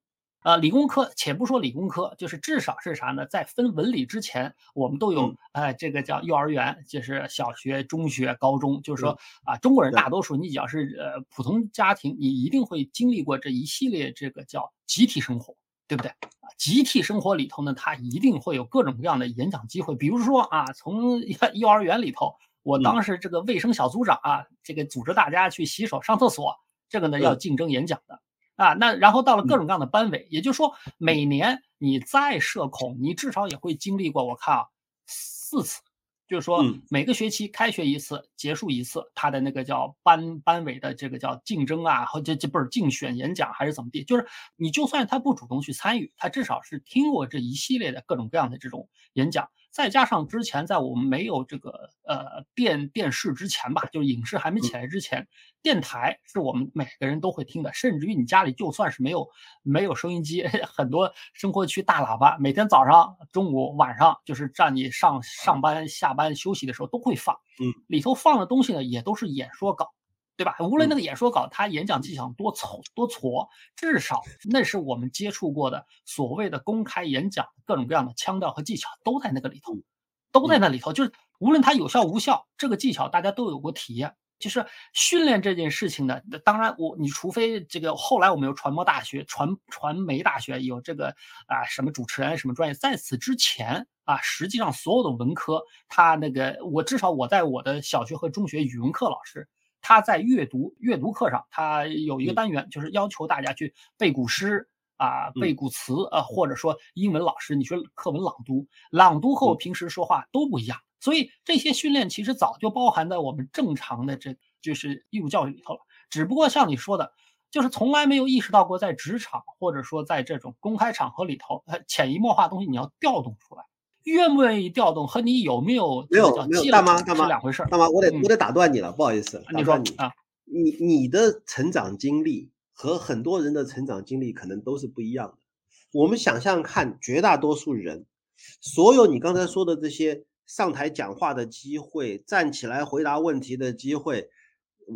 呃，理工科，且不说理工科，就是至少是啥呢？在分文理之前，我们都有，哎，这个叫幼儿园，就是小学、中学、高中，就是说啊，中国人大多数，你只要是呃普通家庭，你一定会经历过这一系列这个叫集体生活。对不对啊？集体生活里头呢，他一定会有各种各样的演讲机会。比如说啊，从幼儿园里头，我当时这个卫生小组长啊，这个组织大家去洗手、上厕所，这个呢要竞争演讲的啊。那然后到了各种各样的班委，也就是说，每年你再社恐，你至少也会经历过，我看啊，四次。就是说，每个学期开学一次，结束一次，他的那个叫班班委的这个叫竞争啊，或这这不是竞选演讲还是怎么地？就是你就算他不主动去参与，他至少是听过这一系列的各种各样的这种演讲。再加上之前在我们没有这个呃电电视之前吧，就是影视还没起来之前，电台是我们每个人都会听的，甚至于你家里就算是没有没有收音机，很多生活区大喇叭，每天早上、中午、晚上，就是在你上上班、下班、休息的时候都会放。嗯，里头放的东西呢，也都是演说稿。对吧？无论那个演说稿，他演讲技巧多挫多挫，至少那是我们接触过的所谓的公开演讲各种各样的腔调和技巧都在那个里头，都在那里头。就是无论它有效无效，这个技巧大家都有过体验。就是训练这件事情的，当然我你除非这个后来我们有传播大学、传传媒大学有这个啊什么主持人什么专业，在此之前啊，实际上所有的文科，他那个我至少我在我的小学和中学语文课老师。他在阅读阅读课上，他有一个单元，就是要求大家去背古诗啊，背古词啊，或者说英文老师，你说课文朗读，朗读和我平时说话都不一样。所以这些训练其实早就包含在我们正常的这就是义务教育里头了。只不过像你说的，就是从来没有意识到过，在职场或者说在这种公开场合里头，潜移默化东西你要调动出来。愿不愿意调动和你有没有没有没有大妈大妈两回事儿。大妈，我得我得打断你了，不好意思，打断你啊，你你的成长经历和很多人的成长经历可能都是不一样的。我们想象看，绝大多数人，所有你刚才说的这些上台讲话的机会、站起来回答问题的机会、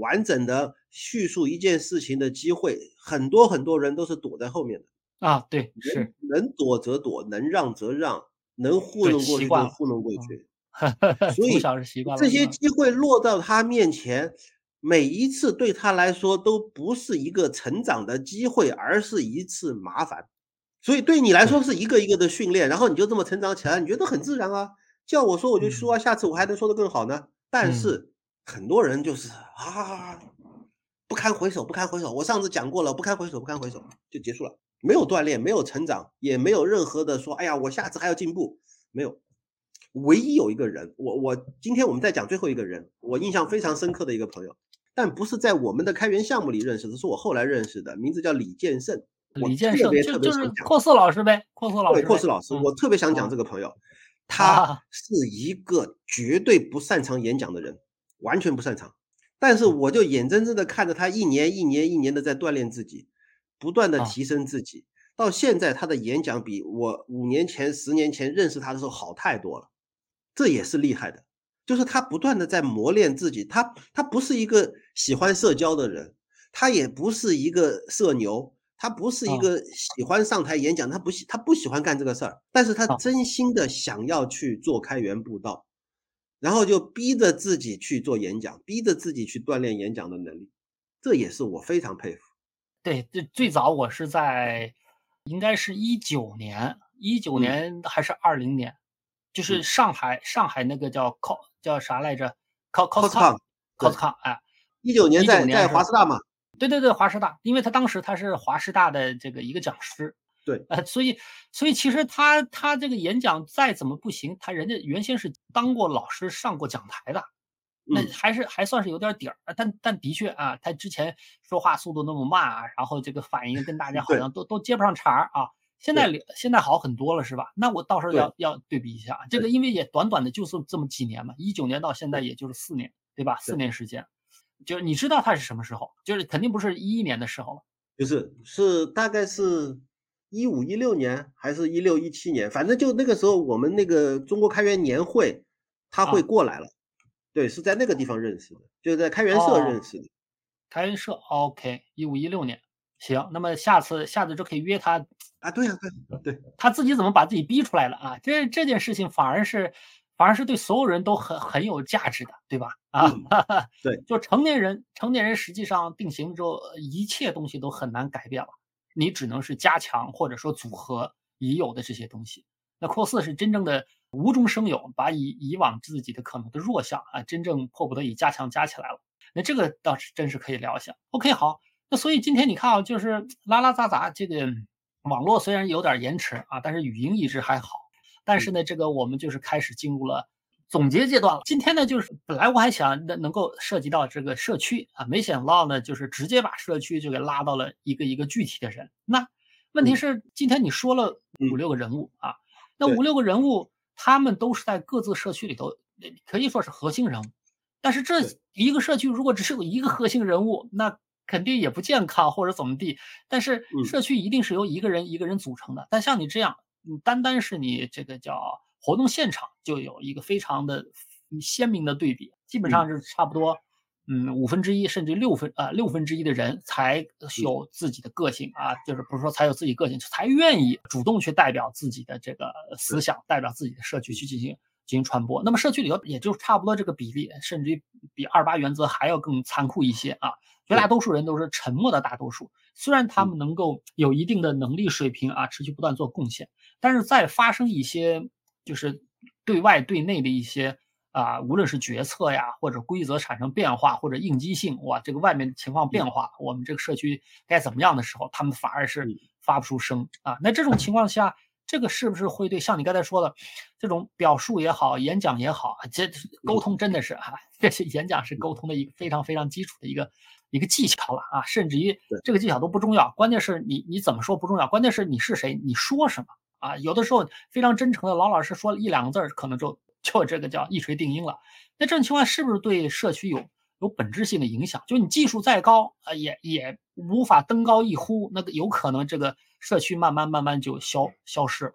完整的叙述一件事情的机会，很多很多人都是躲在后面的啊。对，是能躲则躲，能让则让。能糊弄过去就糊弄过去，所以这些机会落到他面前，每一次对他来说都不是一个成长的机会，而是一次麻烦。所以对你来说是一个一个的训练，然后你就这么成长起来，你觉得很自然啊。叫我说我就说，下次我还能说得更好呢。但是很多人就是啊，不堪回首，不堪回首。我上次讲过了，不堪回首，不堪回首，就结束了。没有锻炼，没有成长，也没有任何的说，哎呀，我下次还要进步。没有，唯一有一个人，我我今天我们在讲最后一个人，我印象非常深刻的一个朋友，但不是在我们的开源项目里认识的，是我后来认识的，名字叫李建胜。李建胜就就是阔四老师呗，阔四老师。对，阔四老师，我特别想讲这个朋友，他是一个绝对不擅长演讲的人，完全不擅长。但是我就眼睁睁的看着他一年一年一年的在锻炼自己，不断的提升自己，到现在他的演讲比我五年前、十年前认识他的时候好太多了，这也是厉害的，就是他不断的在磨练自己，他他不是一个喜欢社交的人，他也不是一个社牛，他不是一个喜欢上台演讲，他不喜他不喜欢干这个事儿，但是他真心的想要去做开源布道。然后就逼着自己去做演讲，逼着自己去锻炼演讲的能力，这也是我非常佩服。对，最最早我是在，应该是一九年，一九年还是二零年，就是上海上海那个叫 Co 叫啥来着？Co Coscon Coscon 哎，一九年在在华师大嘛？对对对，华师大，因为他当时他是华师大的这个一个讲师。对，呃，所以，所以其实他他这个演讲再怎么不行，他人家原先是当过老师、上过讲台的，那还是还算是有点底儿。但但的确啊，他之前说话速度那么慢啊，然后这个反应跟大家 好像都都接不上茬儿啊。现在现在好很多了，是吧？那我到时候要要对比一下，这个因为也短短的就是这么几年嘛，一九年到现在也就是四年，对吧？四年时间，就是你知道他是什么时候？就是肯定不是一一年的时候了，就是是大概是。一五一六年还是一六一七年，反正就那个时候，我们那个中国开源年会，他会过来了。对，是在那个地方认识的，就是在开元社认识的。开元社，OK，一五一六年，行。那么下次下次就可以约他啊？对呀，对对。他自己怎么把自己逼出来了啊？这这件事情反而是反而是对所有人都很很有价值的，对吧？啊，对，就成年人，成年人实际上定型之后，一切东西都很难改变了。你只能是加强或者说组合已有的这些东西。那扩四是真正的无中生有，把以以往自己的可能的弱项啊，真正迫不得已加强加起来了。那这个倒是真是可以聊一下。OK，好。那所以今天你看啊，就是拉拉杂杂，这个网络虽然有点延迟啊，但是语音一直还好。但是呢，这个我们就是开始进入了。总结阶段了。今天呢，就是本来我还想能能够涉及到这个社区啊，没想到呢，就是直接把社区就给拉到了一个一个具体的人。那问题是，今天你说了五六个人物啊，那五六个人物，他们都是在各自社区里头可以说是核心人物。但是这一个社区如果只是有一个核心人物，那肯定也不健康或者怎么地。但是社区一定是由一个人一个人组成的。但像你这样，你单单是你这个叫。活动现场就有一个非常的鲜明的对比，基本上是差不多，嗯，五分之一甚至六分啊六分之一的人才有自己的个性啊，就是不是说才有自己个性，才愿意主动去代表自己的这个思想，代表自己的社区去进行进行传播。那么社区里头也就差不多这个比例，甚至于比二八原则还要更残酷一些啊。绝大多数人都是沉默的大多数，虽然他们能够有一定的能力水平啊，持续不断做贡献，但是在发生一些。就是对外对内的一些啊，无论是决策呀，或者规则产生变化，或者应激性，哇，这个外面的情况变化，我们这个社区该怎么样的时候，他们反而是发不出声啊。那这种情况下，这个是不是会对像你刚才说的这种表述也好，演讲也好，这沟通真的是啊，这些演讲是沟通的一个非常非常基础的一个一个技巧了啊，甚至于这个技巧都不重要，关键是你你怎么说不重要，关键是你是谁，你说什么。啊，有的时候非常真诚的老老实说一两个字儿，可能就就这个叫一锤定音了。那这种情况是不是对社区有有本质性的影响？就你技术再高啊，也也无法登高一呼，那个有可能这个社区慢慢慢慢就消消失了。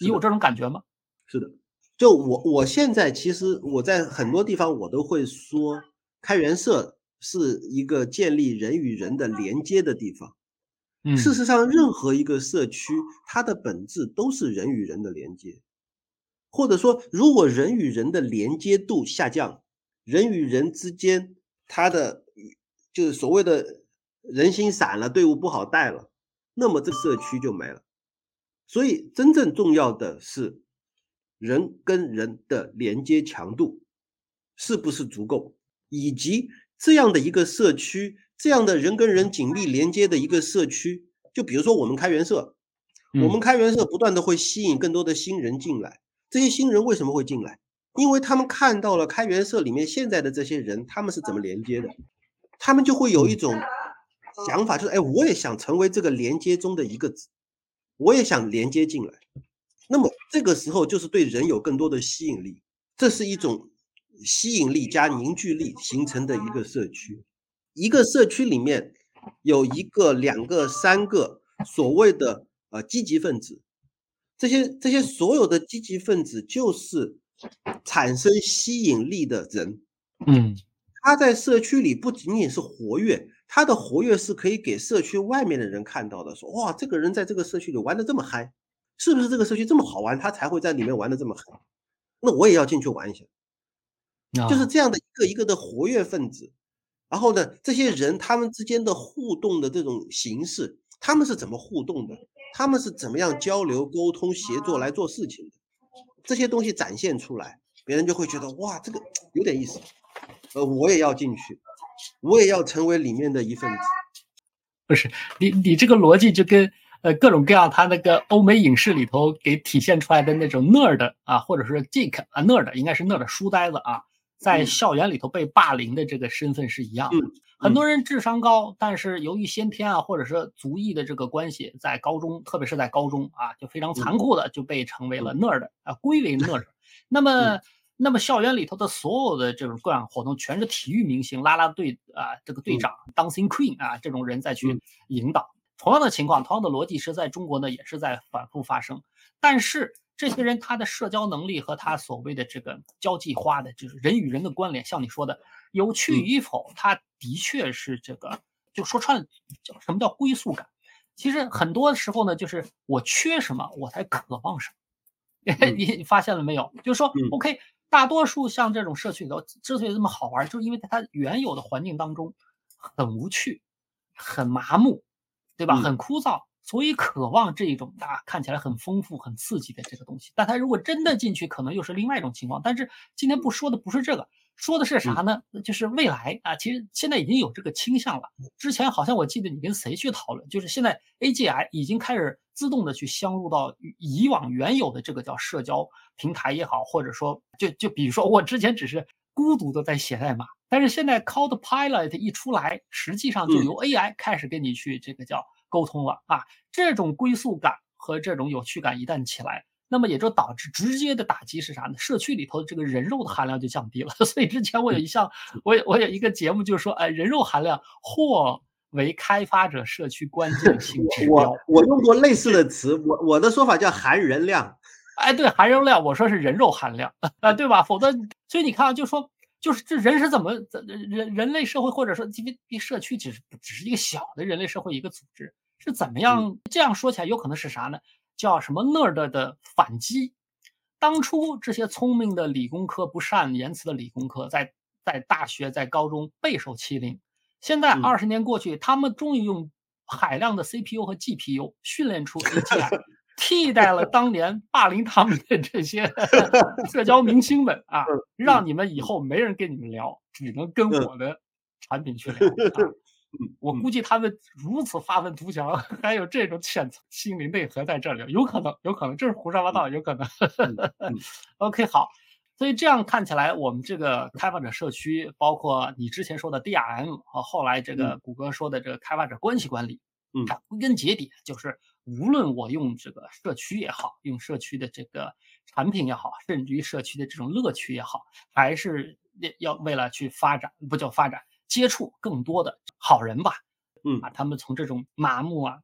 你有这种感觉吗？是的，就我我现在其实我在很多地方我都会说，开源社是一个建立人与人的连接的地方。事实上，任何一个社区，它的本质都是人与人的连接，或者说，如果人与人的连接度下降，人与人之间，他的就是所谓的人心散了，队伍不好带了，那么这社区就没了。所以，真正重要的是人跟人的连接强度是不是足够，以及这样的一个社区。这样的人跟人紧密连接的一个社区，就比如说我们开源社，我们开源社不断的会吸引更多的新人进来。这些新人为什么会进来？因为他们看到了开源社里面现在的这些人，他们是怎么连接的，他们就会有一种想法，就是哎，我也想成为这个连接中的一个，我也想连接进来。那么这个时候就是对人有更多的吸引力，这是一种吸引力加凝聚力形成的一个社区。一个社区里面有一个、两个、三个所谓的呃积极分子，这些这些所有的积极分子就是产生吸引力的人。嗯，他在社区里不仅仅是活跃，他的活跃是可以给社区外面的人看到的，说哇，这个人在这个社区里玩的这么嗨。是不是这个社区这么好玩，他才会在里面玩的这么嗨？那我也要进去玩一下，就是这样的一个一个的活跃分子。然后呢，这些人他们之间的互动的这种形式，他们是怎么互动的？他们是怎么样交流、沟通、协作来做事情的？这些东西展现出来，别人就会觉得哇，这个有点意思。呃，我也要进去，我也要成为里面的一份子。不是你，你这个逻辑就跟。呃，各种各样，他那个欧美影视里头给体现出来的那种 nerd 啊，或者是 geek 啊，nerd 应该是 nerd 书呆子啊，在校园里头被霸凌的这个身份是一样的。很多人智商高，但是由于先天啊，或者是族裔的这个关系，在高中，特别是在高中啊，就非常残酷的就被成为了 nerd 啊，归为 nerd。那么，那么校园里头的所有的这种各样活动，全是体育明星、啦啦队啊，这个队长 dancing queen 啊，这种人在去引导。同样的情况，同样的逻辑是在中国呢，也是在反复发生。但是这些人他的社交能力和他所谓的这个交际花的，就是人与人的关联，像你说的有趣与否，它的确是这个，就说穿了，叫什么叫归宿感？其实很多时候呢，就是我缺什么，我才渴望什么。你发现了没有？就是说，OK，大多数像这种社区里头之所以这么好玩，就是因为在它原有的环境当中很无趣、很麻木。对吧？很枯燥，所以渴望这一种啊看起来很丰富、很刺激的这个东西。但他如果真的进去，可能又是另外一种情况。但是今天不说的不是这个，说的是啥呢？就是未来啊，其实现在已经有这个倾向了。之前好像我记得你跟谁去讨论，就是现在 AGI 已经开始自动的去镶入到以往原有的这个叫社交平台也好，或者说就就比如说我之前只是孤独的在写代码。但是现在 Codepilot 一出来，实际上就由 AI 开始跟你去这个叫沟通了啊。这种归宿感和这种有趣感一旦起来，那么也就导致直接的打击是啥呢？社区里头这个人肉的含量就降低了。所以之前我有一项，我我有一个节目就是说，哎，人肉含量或为开发者社区关键 性指标。我我用过类似的词，我我的说法叫含人量。哎，对，含人量，我说是人肉含量 啊，对吧？否则，所以你看啊，就说。就是这人是怎么怎人人类社会或者说因为一社区只是只是一个小的人类社会一个组织是怎么样这样说起来有可能是啥呢？叫什么 nerd 的反击？当初这些聪明的理工科不善言辞的理工科在在大学在高中备受欺凌，现在二十年过去，他们终于用海量的 CPU 和 GPU 训练出 AI。替代了当年霸凌他们的这些 社交明星们啊，让你们以后没人跟你们聊，只能跟我的产品去聊。我估计他们如此发愤图强，还有这种潜藏心理内核在这里，有可能，有可能，这是胡说八道，有可能。OK，好，所以这样看起来，我们这个开发者社区，包括你之前说的 DRM 和后来这个谷歌说的这个开发者关系管理，它归根结底就是。无论我用这个社区也好，用社区的这个产品也好，甚至于社区的这种乐趣也好，还是要为了去发展，不叫发展，接触更多的好人吧。嗯，把他们从这种麻木啊、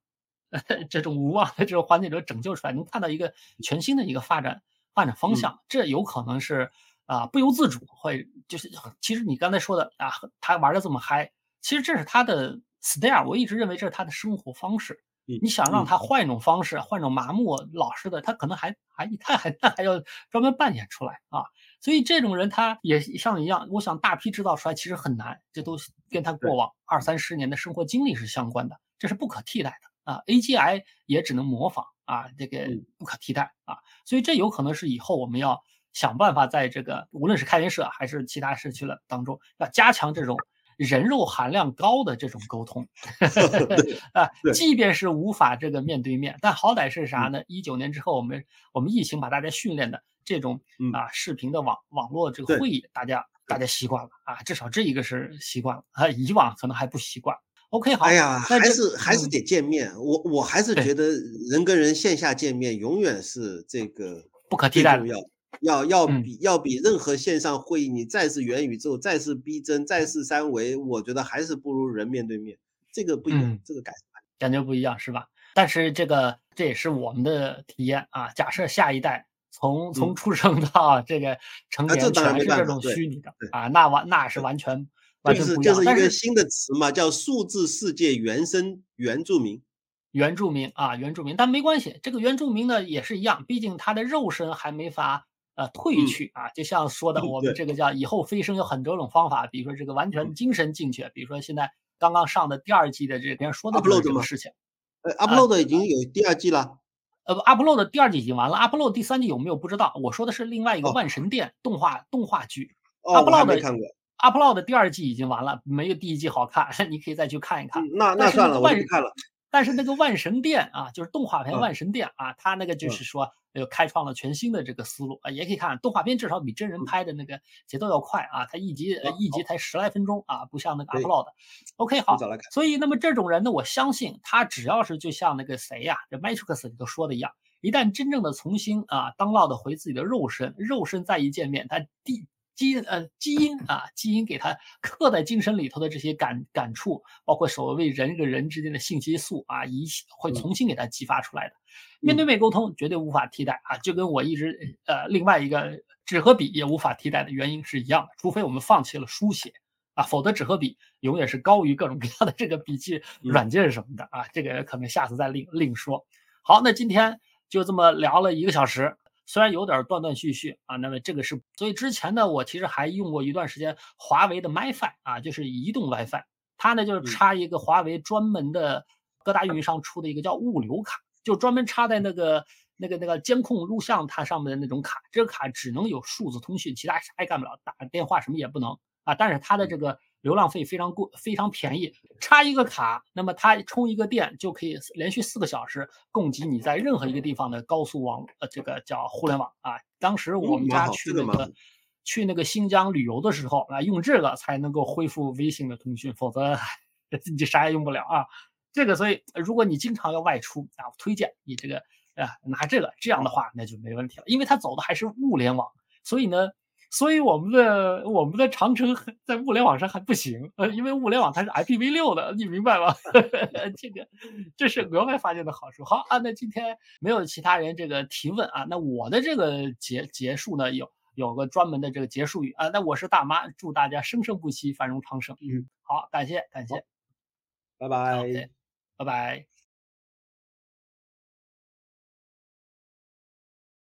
这种无望的这种环境中拯救出来，能看到一个全新的一个发展发展方向。这有可能是啊，不由自主会就是，其实你刚才说的啊，他玩的这么嗨，其实这是他的 style，我一直认为这是他的生活方式。你想让他换一种方式，换种麻木老实的，他可能还还他还他还要专门扮演出来啊。所以这种人他也像一样，我想大批制造出来其实很难，这都跟他过往二三十年的生活经历是相关的，这是不可替代的啊。AGI 也只能模仿啊，这个不可替代啊。所以这有可能是以后我们要想办法在这个无论是开源社还是其他社区了当中，要加强这种。人肉含量高的这种沟通，啊，即便是无法这个面对面，但好歹是啥呢？一九年之后，我们我们疫情把大家训练的这种啊视频的网网络这个会议，大家大家习惯了啊，至少这一个是习惯了啊，以往可能还不习惯。OK，好，哎呀，还是还是得见面，我我还是觉得人跟人线下见面永远是这个不可替代的。要要比要比任何线上会议，你再是元宇宙，再是逼真，再是三维，我觉得还是不如人面对面。这个不一样，这个感感觉不一样是吧？但是这个这也是我们的体验啊。假设下一代从从出生到这个成年全是这种虚拟的啊，那完那是完全完全不一样。就是一个新的词嘛，叫数字世界原生原住民。原住民啊，原住民，但没关系，这个原住民呢也是一样，毕竟他的肉身还没法呃退去啊。就像说的，我们这个叫以后飞升有很多种方法，比如说这个完全精神进去，比如说现在刚刚上的第二季的这边说的这个事情。呃，upload 已经有第二季了。呃，upload 第二季已经完了，upload 第三季有没有不知道。我说的是另外一个万神殿动画动画剧。哦，我没看过。upload 第二季已经完了，没有第一季好看，你可以再去看一看。那那算了，我不看了。但是那个万神殿啊，就是动画片万神殿啊，它那个就是说又开创了全新的这个思路。啊，也可以看动画片，至少比真人拍的那个节奏要快啊，它一集一集才十来分钟啊，不像那个 upload。OK，好，所以那么这种人呢，我相信他只要是就像那个谁呀，这 Matrix 里头说的一样，一旦真正的重新啊当 load 回自己的肉身，肉身再一见面，他第。基因呃基因啊基因给他刻在精神里头的这些感感触，包括所谓人跟人之间的信息素啊，一会重新给他激发出来的。面对面沟通绝对无法替代啊，就跟我一直呃另外一个纸和笔也无法替代的原因是一样的，除非我们放弃了书写啊，否则纸和笔永远是高于各种各样的这个笔记软件什么的啊，这个可能下次再另另说。好，那今天就这么聊了一个小时。虽然有点断断续续啊，那么这个是，所以之前呢，我其实还用过一段时间华为的 MiFi 啊，就是移动 WiFi，它呢就是插一个华为专门的各大运营商出的一个叫物流卡，就专门插在那个那个那个监控录像它上面的那种卡，这个卡只能有数字通讯，其他啥也干不了，打电话什么也不能啊，但是它的这个。流量费非常贵，非常便宜，插一个卡，那么它充一个电就可以连续四个小时供给你在任何一个地方的高速网，呃，这个叫互联网啊。当时我们家去那个去那个新疆旅游的时候啊，用这个才能够恢复微信的通讯，否则 你啥也用不了啊。这个所以如果你经常要外出啊，推荐你这个啊拿这个，这样的话那就没问题了，因为它走的还是物联网，所以呢。所以我们的我们的长城在物联网上还不行，呃，因为物联网它是 IPv6 的，你明白吗？这个这是额外发现的好处。好啊，那今天没有其他人这个提问啊，那我的这个结结束呢有有个专门的这个结束语啊，那我是大妈，祝大家生生不息，繁荣昌盛。嗯，好，感谢感谢，拜拜，拜拜。